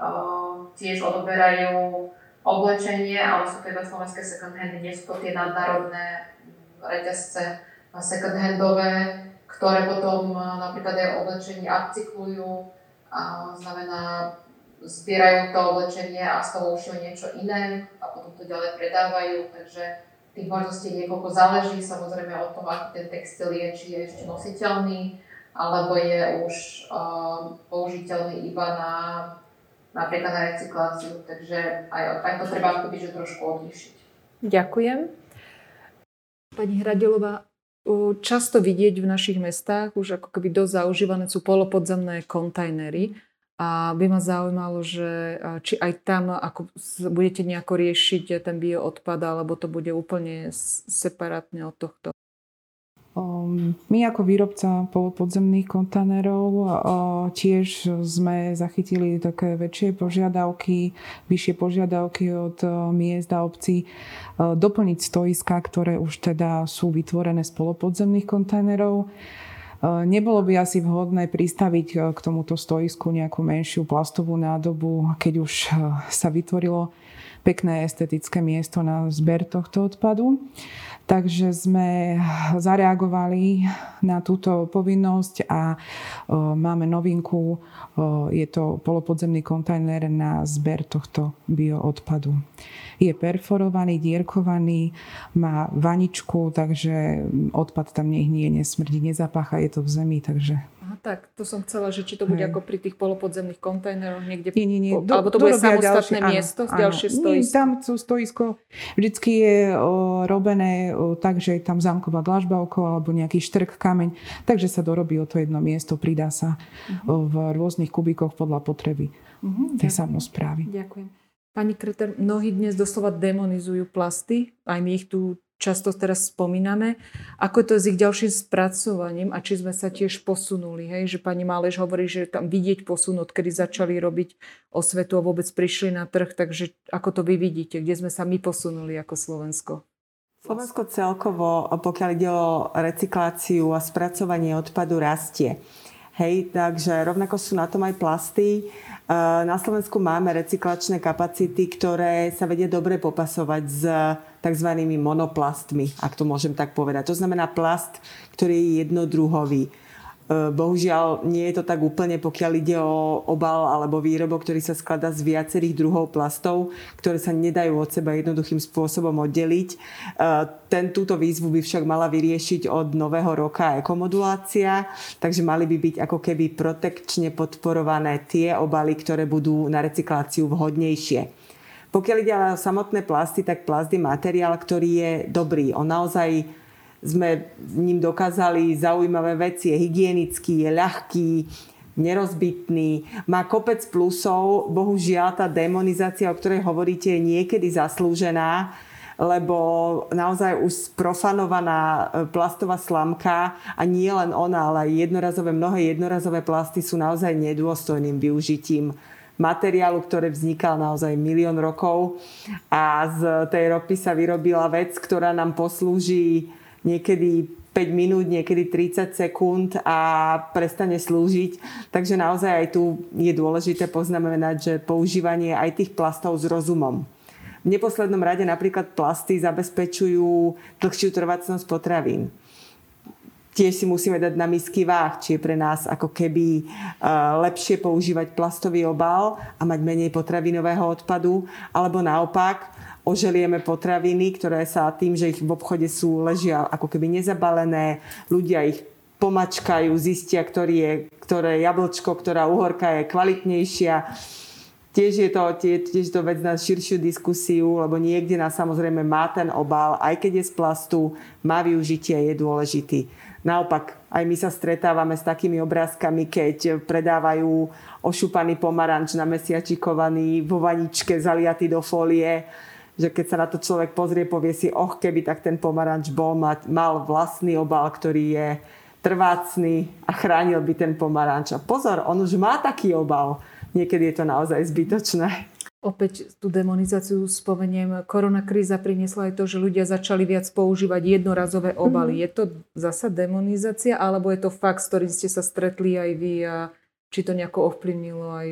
tiež odoberajú oblečenie, ale sú to iba slovenské second handy, nie sú to tie nadnárodné reťazce second handové, ktoré potom napríklad aj oblečenie upcyklujú, znamená zbierajú to oblečenie a z toho ušiel niečo iné a potom to ďalej predávajú, takže tých možností niekoľko záleží samozrejme od tom, aký ten textil je, či je ešte nositeľný, alebo je už uh, použiteľný iba na napríklad na recykláciu, takže aj, aj to treba akoby, že trošku odlišiť. Ďakujem. Pani Hradelová, často vidieť v našich mestách už ako keby dosť zaužívané sú polopodzemné kontajnery. A by ma zaujímalo, že či aj tam ako budete nejako riešiť ten bioodpad, alebo to bude úplne separátne od tohto. Um, my ako výrobca polopodzemných kontajnerov uh, tiež sme zachytili také väčšie požiadavky, vyššie požiadavky od uh, miest a obcí doplniť stoiska, ktoré už teda sú vytvorené z polopodzemných kontajnerov. Nebolo by asi vhodné pristaviť e, k tomuto stoisku nejakú menšiu plastovú nádobu, keď už e, sa vytvorilo pekné estetické miesto na zber tohto odpadu. Takže sme zareagovali na túto povinnosť a máme novinku. Je to polopodzemný kontajner na zber tohto bioodpadu je perforovaný, dierkovaný, má vaničku, takže odpad tam nehnie, nesmrdí, nezapácha, je to v zemi, takže tak, to som chcela, že či to bude Hej. ako pri tých polopodzemných kontajneroch niekde, nie, nie, nie. Po, alebo to bude samostatné ďalšie, miesto, áno, ďalšie stoisko. Nie, tam sú stoisko vždycky je o, robené o, tak, že je tam zámková dlažba okolo alebo nejaký štrk, kameň, takže sa dorobí o to jedno miesto, pridá sa uh-huh. o, v rôznych kubíkoch podľa potreby uh-huh, tej samozprávy. Ďakujem. Pani Kreter, mnohí dnes doslova demonizujú plasty, aj my ich tu často teraz spomíname. Ako to s ich ďalším spracovaním a či sme sa tiež posunuli, hej? že pani Málež hovorí, že tam vidieť posun, odkedy začali robiť osvetu a vôbec prišli na trh, takže ako to vy vidíte, kde sme sa my posunuli ako Slovensko? Slovensko celkovo, pokiaľ ide o recykláciu a spracovanie odpadu, rastie. Hej, takže rovnako sú na tom aj plasty. Na Slovensku máme recyklačné kapacity, ktoré sa vedia dobre popasovať s tzv. monoplastmi, ak to môžem tak povedať. To znamená plast, ktorý je jednodruhový. Bohužiaľ nie je to tak úplne, pokiaľ ide o obal alebo výrobok, ktorý sa skladá z viacerých druhov plastov, ktoré sa nedajú od seba jednoduchým spôsobom oddeliť. E, ten, túto výzvu by však mala vyriešiť od nového roka ekomodulácia, takže mali by byť ako keby protekčne podporované tie obaly, ktoré budú na recykláciu vhodnejšie. Pokiaľ ide o samotné plasty, tak plast je materiál, ktorý je dobrý. On naozaj sme ním dokázali zaujímavé veci. Je hygienický, je ľahký, nerozbitný, má kopec plusov. Bohužiaľ, tá demonizácia, o ktorej hovoríte, je niekedy zaslúžená, lebo naozaj už profanovaná e, plastová slamka a nie len ona, ale jednorazové, mnohé jednorazové plasty sú naozaj nedôstojným využitím materiálu, ktoré vznikal naozaj milión rokov a z tej ropy sa vyrobila vec, ktorá nám poslúži niekedy 5 minút, niekedy 30 sekúnd a prestane slúžiť. Takže naozaj aj tu je dôležité poznamenať, že používanie aj tých plastov s rozumom. V neposlednom rade napríklad plasty zabezpečujú dlhšiu trvácnosť potravín. Tiež si musíme dať na misky váh, či je pre nás ako keby lepšie používať plastový obal a mať menej potravinového odpadu, alebo naopak oželieme potraviny, ktoré sa tým, že ich v obchode sú, ležia ako keby nezabalené, ľudia ich pomačkajú, zistia, ktorý je, ktoré jablčko, ktorá uhorka je kvalitnejšia. Tiež je to, tiež, to vec na širšiu diskusiu, lebo niekde nás samozrejme má ten obal, aj keď je z plastu, má využitie je dôležitý. Naopak, aj my sa stretávame s takými obrázkami, keď predávajú ošupaný pomaranč na mesiačikovaný vo vaničke zaliatý do folie že keď sa na to človek pozrie, povie si, och, keby tak ten pomaranč bol, mal vlastný obal, ktorý je trvácný a chránil by ten pomaranč. A pozor, on už má taký obal. Niekedy je to naozaj zbytočné. Opäť tú demonizáciu spomeniem. Korona kríza priniesla aj to, že ľudia začali viac používať jednorazové obaly. Mm-hmm. Je to zasa demonizácia, alebo je to fakt, s ktorým ste sa stretli aj vy a či to nejako ovplyvnilo aj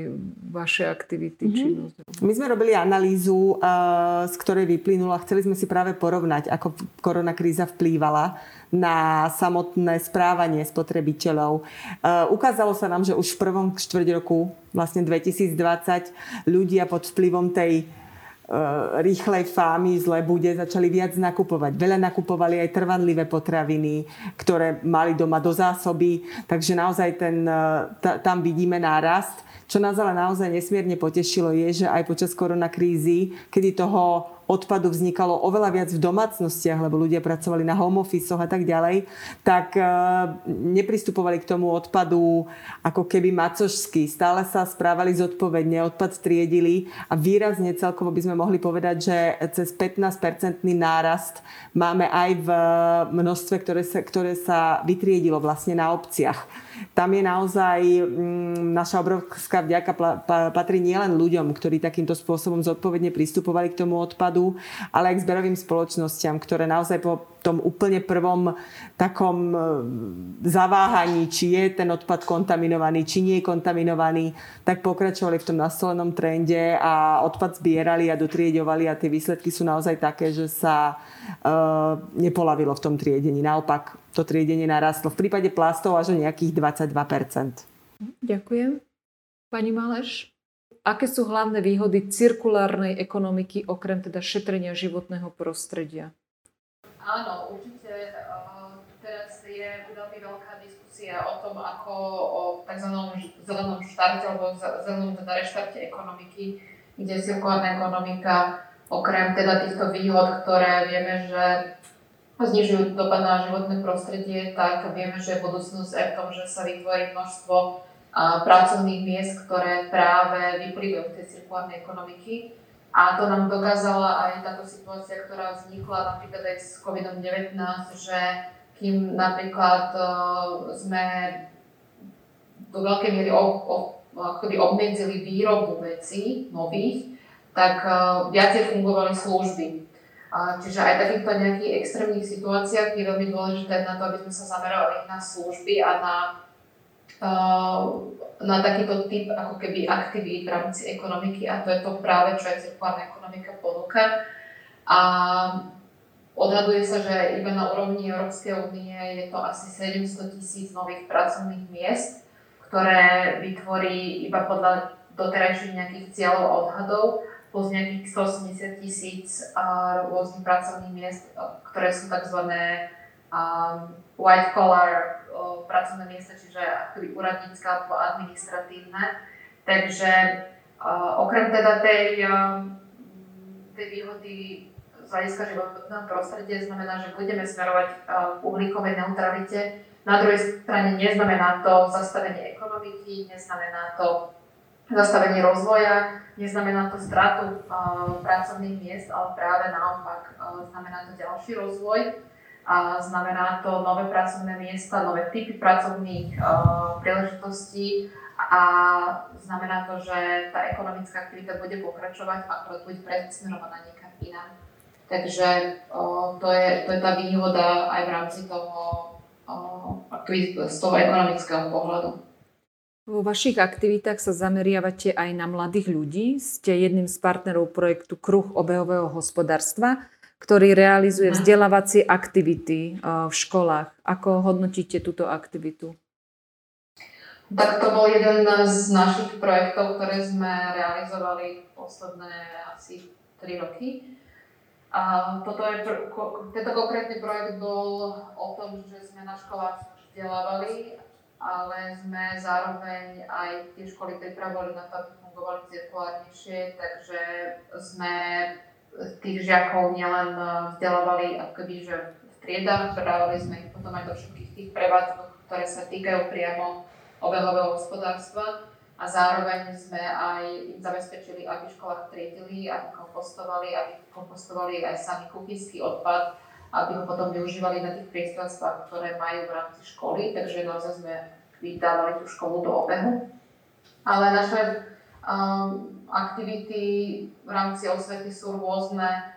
vaše aktivity, mm-hmm. činnosť? My sme robili analýzu, z ktorej vyplynula, chceli sme si práve porovnať, ako korona kríza vplývala na samotné správanie spotrebiteľov. Ukázalo sa nám, že už v prvom štvrť roku, vlastne 2020, ľudia pod vplyvom tej rýchlej fámy, zle bude, začali viac nakupovať. Veľa nakupovali aj trvanlivé potraviny, ktoré mali doma do zásoby, takže naozaj ten, e, t- tam vidíme nárast. Čo nás ale naozaj nesmierne potešilo je, že aj počas koronakrízy, kedy toho odpadu vznikalo oveľa viac v domácnostiach, lebo ľudia pracovali na home office a tak ďalej, tak e, nepristupovali k tomu odpadu ako keby macožsky. Stále sa správali zodpovedne, odpad triedili a výrazne celkovo by sme mohli povedať, že cez 15-percentný nárast máme aj v množstve, ktoré sa, ktoré sa vytriedilo vlastne na obciach tam je naozaj mm, naša obrovská vďaka patrí nielen ľuďom, ktorí takýmto spôsobom zodpovedne pristupovali k tomu odpadu, ale aj k zberovým spoločnosťam, ktoré naozaj po tom úplne prvom takom e, zaváhaní, či je ten odpad kontaminovaný, či nie je kontaminovaný, tak pokračovali v tom nastolenom trende a odpad zbierali a dotrieďovali a tie výsledky sú naozaj také, že sa uh, nepolavilo v tom triedení. Naopak, to triedenie narastlo v prípade plastov až o nejakých 22%. Ďakujem. Pani Maleš, aké sú hlavné výhody cirkulárnej ekonomiky okrem teda šetrenia životného prostredia? Áno, určite uh, teraz je veľmi veľká diskusia o tom, ako o tzv. zelenom štarte alebo zelenom teda reštarte ekonomiky, kde cirkulárna ekonomika okrem teda týchto výhod, ktoré vieme, že znižujú dopad na životné prostredie, tak vieme, že budúcnosť aj v tom, že sa vytvorí množstvo pracovných miest, ktoré práve vyplývajú tej cirkulárnej ekonomiky. A to nám dokázala aj táto situácia, ktorá vznikla napríklad aj s COVID-19, že kým napríklad sme do veľkej miery obmedzili výrobu vecí nových, tak viacej fungovali služby. Čiže aj takýchto nejakých extrémnych situáciách je veľmi dôležité na to, aby sme sa zamerali na služby a na na takýto typ ako keby aktivít v rámci ekonomiky a to je to práve, čo aj cirkulárna ekonomika ponúka. A Odhaduje sa, že iba na úrovni Európskej únie je to asi 700 tisíc nových pracovných miest, ktoré vytvorí iba podľa doterajších nejakých cieľov a odhadov, plus nejakých 180 tisíc rôznych pracovných miest, ktoré sú tzv. White collar pracovné miesta, čiže akoby úradnícke alebo administratívne. Takže okrem teda tej, tej výhody z hľadiska životného prostredia znamená, že budeme smerovať k uhlíkovej neutralite. Na druhej strane neznamená to zastavenie ekonomiky, neznamená to zastavenie rozvoja, neznamená to stratu pracovných miest, ale práve naopak znamená to ďalší rozvoj a znamená to nové pracovné miesta, nové typy pracovných uh, príležitostí a znamená to, že tá ekonomická aktivita bude pokračovať, akorát bude presmerovaná niekam inám. Takže to, je, to je tá výhoda aj v rámci toho, z toho ekonomického pohľadu. Vo vašich aktivitách sa zameriavate aj na mladých ľudí. Ste jedným z partnerov projektu Kruh obehového hospodárstva ktorý realizuje vzdelávacie aktivity v školách. Ako hodnotíte túto aktivitu? Tak to bol jeden z našich projektov, ktoré sme realizovali posledné asi 3 roky. A toto je, tento konkrétny projekt bol o tom, že sme na školách vzdelávali, ale sme zároveň aj tie školy pripravovali na to, aby fungovali cirkulárnejšie, takže sme tých žiakov nielen e, vzdelávali akoby, že v triedách, dávali sme ich potom aj do všetkých tých prevádzok, ktoré sa týkajú priamo obehového hospodárstva. A zároveň sme aj im zabezpečili, aby v školách triedili, aby kompostovali, aby kompostovali aj sami kuchyňský odpad, aby ho potom využívali na tých priestranstvách, ktoré majú v rámci školy, takže naozaj sme vydávali tú školu do obehu. Ale naše um, aktivity v rámci osvety sú rôzne.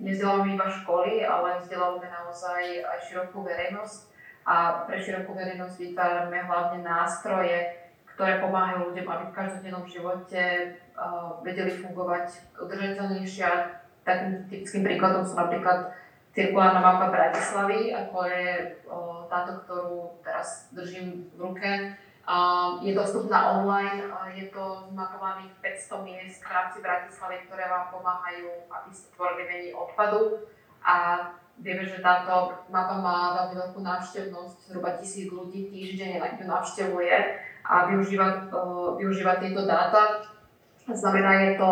Nezdelávame iba školy, ale vzdelávame naozaj aj širokú verejnosť. A pre širokú verejnosť vytvárame hlavne nástroje, ktoré pomáhajú ľuďom, aby v každodennom živote vedeli fungovať udržateľnejšie. Takým typickým príkladom sú napríklad cirkulárna mapa Bratislavy, ako je táto, ktorú teraz držím v ruke, je dostupná online, je to zmapovaných 500 miest v rámci Bratislavy, ktoré vám pomáhajú, aby ste tvorili menej odpadu. A vieme, že táto mapa má veľmi veľkú návštevnosť, zhruba tisíc ľudí týždenne ju navštevuje a využíva, využíva tieto dáta. Znamená, je to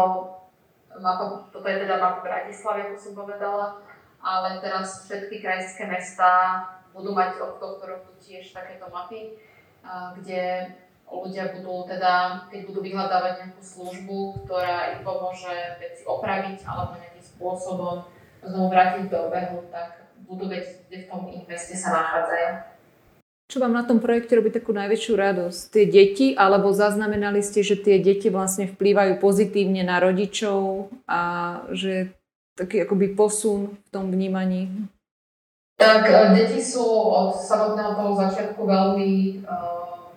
mapa, toto je teda mapa Bratislavy, ako som povedala, ale teraz všetky krajské mesta budú mať od tohto roku tiež takéto mapy kde ľudia budú teda, keď budú vyhľadávať nejakú službu, ktorá im pomôže veci opraviť alebo nejakým spôsobom znovu vrátiť do obehu, tak budú vedieť, kde v tom ich meste sa nachádzajú. Čo vám na tom projekte robí takú najväčšiu radosť? Tie deti, alebo zaznamenali ste, že tie deti vlastne vplývajú pozitívne na rodičov a že taký akoby posun v tom vnímaní? Tak e, deti sú od samotného toho začiatku veľmi uh,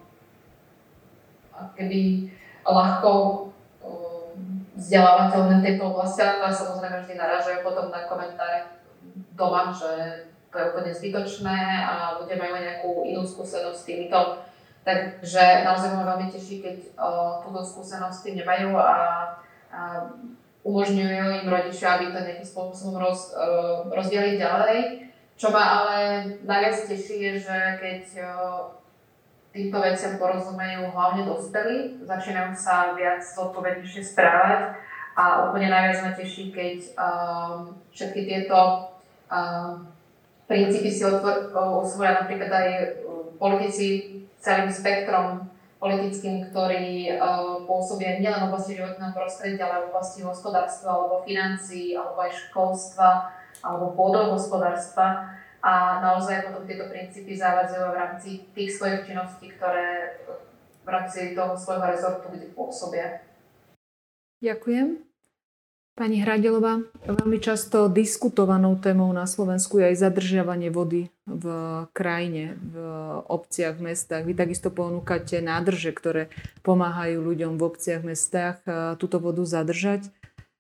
keby ľahko uh, vzdelávateľné tejto oblasti, ale samozrejme vždy narážajú potom na komentáre doma, že to je úplne zbytočné a ľudia majú nejakú inú skúsenosť s týmito. Takže naozaj ma veľmi teší, keď túto skúsenosť nemajú a, a umožňujú im rodičia, aby to nejakým spôsobom roz, rozdielili ďalej. Čo ma ale najviac teší je, že keď týmto veciam porozumejú hlavne dospelí, začínajú sa viac zodpovednejšie správať a úplne najviac ma teší, keď um, všetky tieto um, princípy si osvoja napríklad aj politici celým spektrom politickým, ktorí pôsobia nielen v oblasti životného prostredia, ale v oblasti hospodárstva alebo financií alebo aj školstva alebo pôdohospodárstva a naozaj potom tieto princípy zavádzajú v rámci tých svojich činností, ktoré v rámci toho svojho rezortu kde pôsobia. Ďakujem. Pani Hradelová, veľmi často diskutovanou témou na Slovensku je aj zadržiavanie vody v krajine, v obciach, v mestách. Vy takisto ponúkate nádrže, ktoré pomáhajú ľuďom v obciach, mestách túto vodu zadržať.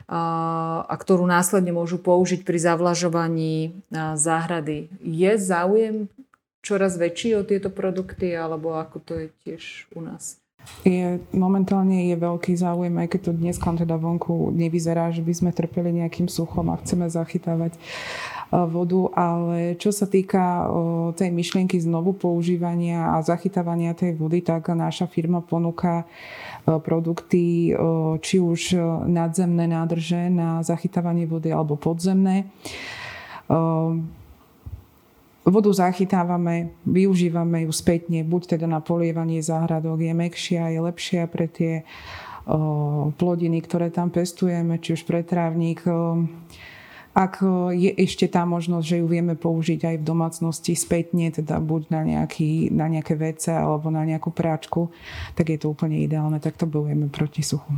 a ktorú následne môžu použiť pri zavlažovaní záhrady. Je záujem čoraz väčší o tieto produkty, alebo ako to je tiež u nás? Je, momentálne je veľký záujem, aj keď to dnes teda vonku nevyzerá, že by sme trpeli nejakým suchom a chceme zachytávať vodu, ale čo sa týka tej myšlienky znovu používania a zachytávania tej vody, tak naša firma ponúka produkty, či už nadzemné nádrže na zachytávanie vody alebo podzemné. Vodu zachytávame, využívame ju spätne, buď teda na polievanie záhradok, je mekšia, je lepšia pre tie plodiny, ktoré tam pestujeme, či už pre trávnik ak je ešte tá možnosť, že ju vieme použiť aj v domácnosti spätne, teda buď na, nejaký, na nejaké vece alebo na nejakú práčku, tak je to úplne ideálne, tak to bojujeme proti suchu.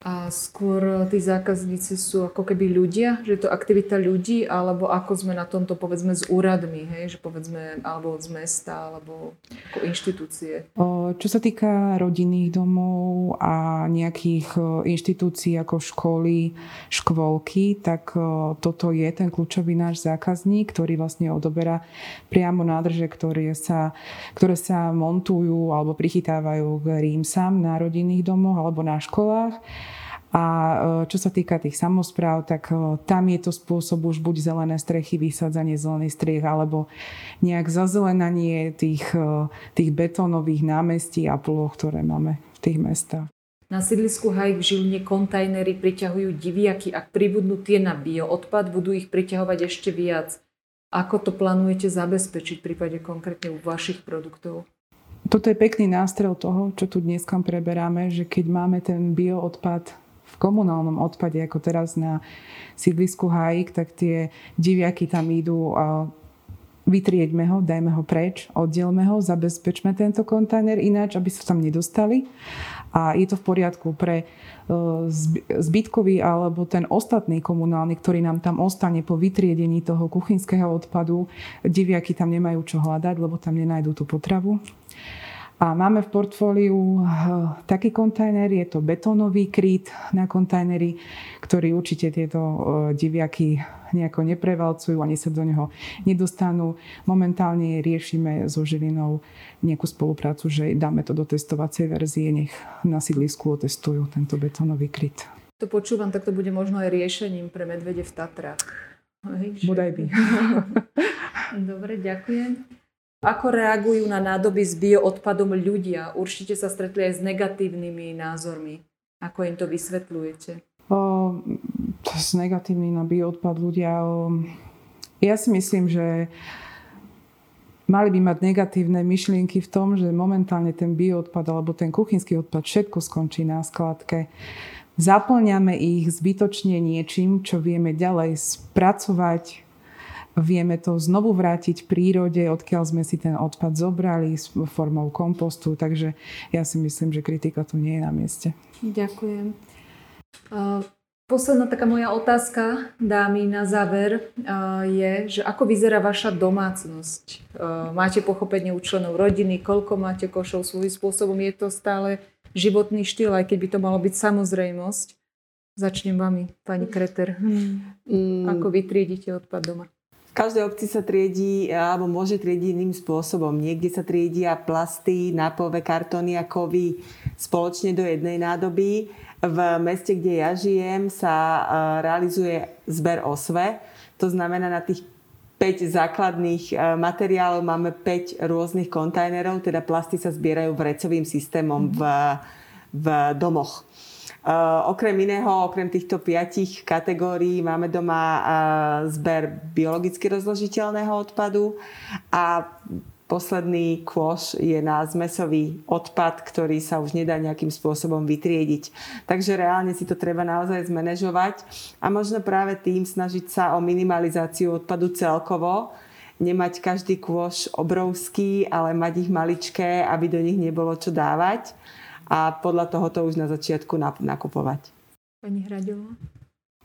A skôr tí zákazníci sú ako keby ľudia, že je to aktivita ľudí, alebo ako sme na tomto povedzme s úradmi, hej? že povedzme alebo z mesta, alebo ako inštitúcie. Čo sa týka rodinných domov a nejakých inštitúcií ako školy, škôlky, tak toto je ten kľúčový náš zákazník, ktorý vlastne odoberá priamo nádrže, ktoré sa, ktoré sa montujú alebo prichytávajú k rímsam na rodinných domoch alebo na školách. A e, čo sa týka tých samozpráv, tak e, tam je to spôsob už buď zelené strechy, vysádzanie zelených striech, alebo nejak zazelenanie tých, e, tých betónových námestí a ploch, ktoré máme v tých mestách. Na sídlisku Hajk v Žiline kontajnery priťahujú diviaky. Ak pribudnú tie na bioodpad, budú ich priťahovať ešte viac. Ako to plánujete zabezpečiť v prípade konkrétne u vašich produktov? Toto je pekný nástrel toho, čo tu dnes preberáme, že keď máme ten bioodpad komunálnom odpade, ako teraz na sídlisku Hajík, tak tie diviaky tam idú a vytrieďme ho, dajme ho preč, oddielme ho, zabezpečme tento kontajner ináč, aby sa tam nedostali. A je to v poriadku pre e, zbytkový alebo ten ostatný komunálny, ktorý nám tam ostane po vytriedení toho kuchynského odpadu. Diviaky tam nemajú čo hľadať, lebo tam nenajdú tú potravu. A máme v portfóliu eh, taký kontajner, je to betónový kryt na kontajnery, ktorý určite tieto eh, diviaky nejako neprevalcujú, ani sa do neho nedostanú. Momentálne riešime so Žilinou nejakú spoluprácu, že dáme to do testovacej verzie, nech na sídlisku otestujú tento betónový kryt. To počúvam, tak to bude možno aj riešením pre medvede v Tatrách. Bodaj by. Dobre, ďakujem. Ako reagujú na nádoby s bioodpadom ľudia? Určite sa stretli aj s negatívnymi názormi. Ako im to vysvetľujete? O, s negatívny na bioodpad ľudia... O, ja si myslím, že mali by mať negatívne myšlienky v tom, že momentálne ten bioodpad alebo ten kuchynský odpad všetko skončí na skladke. Zaplňame ich zbytočne niečím, čo vieme ďalej spracovať, Vieme to znovu vrátiť v prírode, odkiaľ sme si ten odpad zobrali s formou kompostu, takže ja si myslím, že kritika tu nie je na mieste. Ďakujem. Posledná taká moja otázka, dámy, na záver je, že ako vyzerá vaša domácnosť? Máte pochopenie u členov rodiny, koľko máte košov svojím spôsobom? Je to stále životný štýl, aj keď by to malo byť samozrejmosť? Začnem vami, pani Kreter. Mm. Ako vy triedite odpad doma? V každej obci sa triedí, alebo môže triediť iným spôsobom. Niekde sa triedia plasty, nápové kartóny a kovy spoločne do jednej nádoby. V meste, kde ja žijem, sa e, realizuje zber osve. To znamená, na tých 5 základných e, materiálov máme 5 rôznych kontajnerov, teda plasty sa zbierajú vrecovým systémom v, v domoch. Eh, okrem iného, okrem týchto piatich kategórií máme doma eh, zber biologicky rozložiteľného odpadu a posledný kôš je na zmesový odpad, ktorý sa už nedá nejakým spôsobom vytriediť. Takže reálne si to treba naozaj zmanéžovať a možno práve tým snažiť sa o minimalizáciu odpadu celkovo, nemať každý kôš obrovský, ale mať ich maličké, aby do nich nebolo čo dávať a podľa toho to už na začiatku nakupovať. Pani Hraďová?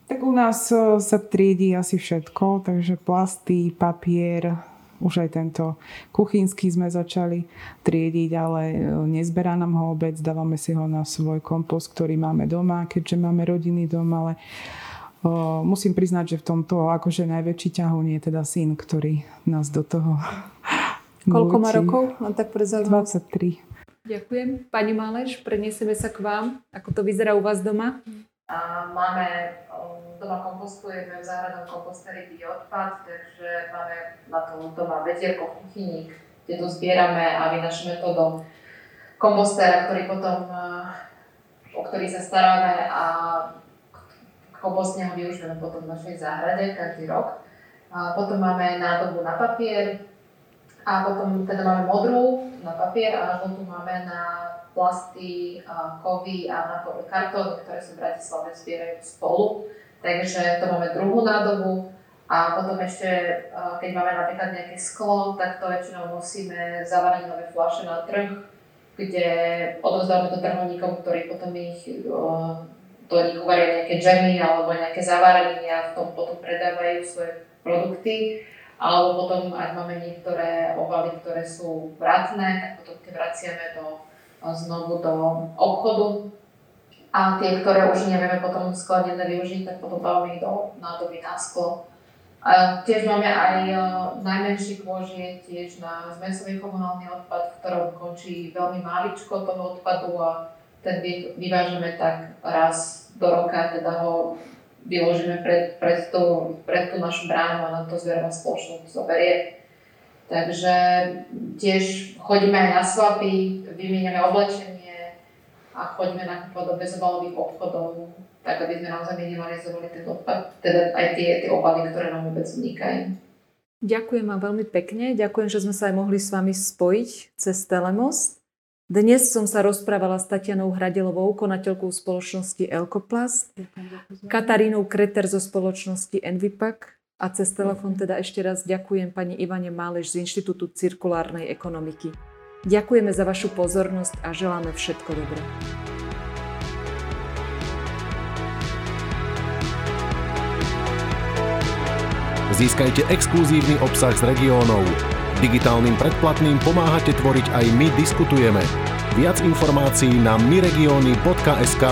Tak u nás e, sa triedí asi všetko, takže plasty, papier, už aj tento kuchynský sme začali triediť, ale e, nezberá nám ho obec, dávame si ho na svoj kompost, ktorý máme doma, keďže máme rodiny doma, ale o, musím priznať, že v tomto akože najväčší ťahun je teda syn, ktorý nás do toho Koľko má rokov? Mám tak 23. Ďakujem. Pani Máleš, preniesieme sa k vám. Ako to vyzerá u vás doma? A máme, doma kompostujeme v záhradnom komposteri bioodpad, takže máme na to doma vetierko v kuchyni, kde to zbierame a vynašame to do kompostera, ktorý potom, uh, o ktorý sa staráme a kompostne ho využívame potom v našej záhrade každý rok. A potom máme nádobu na papier, a potom teda máme modrú na papier a žltú máme na plasty, kovy a na kartóny, ktoré sa v Bratislave zbierajú spolu. Takže to máme druhú nádobu. A potom ešte, keď máme napríklad nejaké sklo, tak to väčšinou musíme zavariť nové fľaše na trh, kde odovzdáme to trhovníkom, ktorí potom ich do nich uvaria nejaké džemy alebo nejaké zavarenie a v tom potom predávajú svoje produkty. Alebo potom, ak máme niektoré obaly, ktoré sú vratné, tak potom tie vraciame do, znovu do obchodu. A tie, ktoré už nevieme potom skladnené využiť, tak potom dávame ich do nádoby na sklo. A tiež máme aj uh, najmenší kôž je tiež na zmesový komunálny odpad, v ktorom končí veľmi máličko toho odpadu a ten vyvážeme tak raz do roka, teda ho vyložíme pred, pred, tú, pred tú našu bránu a na to zverová spoločnosť zoberie. Takže tiež chodíme aj na svapy, vymieňame oblečenie a chodíme nakupovať do bezobalových obchodov, tak aby sme naozaj minimalizovali ten odpad, teda aj tie, tie obaly, ktoré nám vôbec vznikajú. Ďakujem vám veľmi pekne. Ďakujem, že sme sa aj mohli s vami spojiť cez Telemost. Dnes som sa rozprávala s Tatianou Hradelovou, konateľkou spoločnosti Elkoplast, Katarínou Kreter zo spoločnosti Envipak a cez telefón teda ešte raz ďakujem pani Ivane Máleš z Inštitútu cirkulárnej ekonomiky. Ďakujeme za vašu pozornosť a želáme všetko dobré. Získajte exkluzívny obsah z regiónov Digitálnym predplatným pomáhate tvoriť aj My diskutujeme. Viac informácií na myregiony.sk.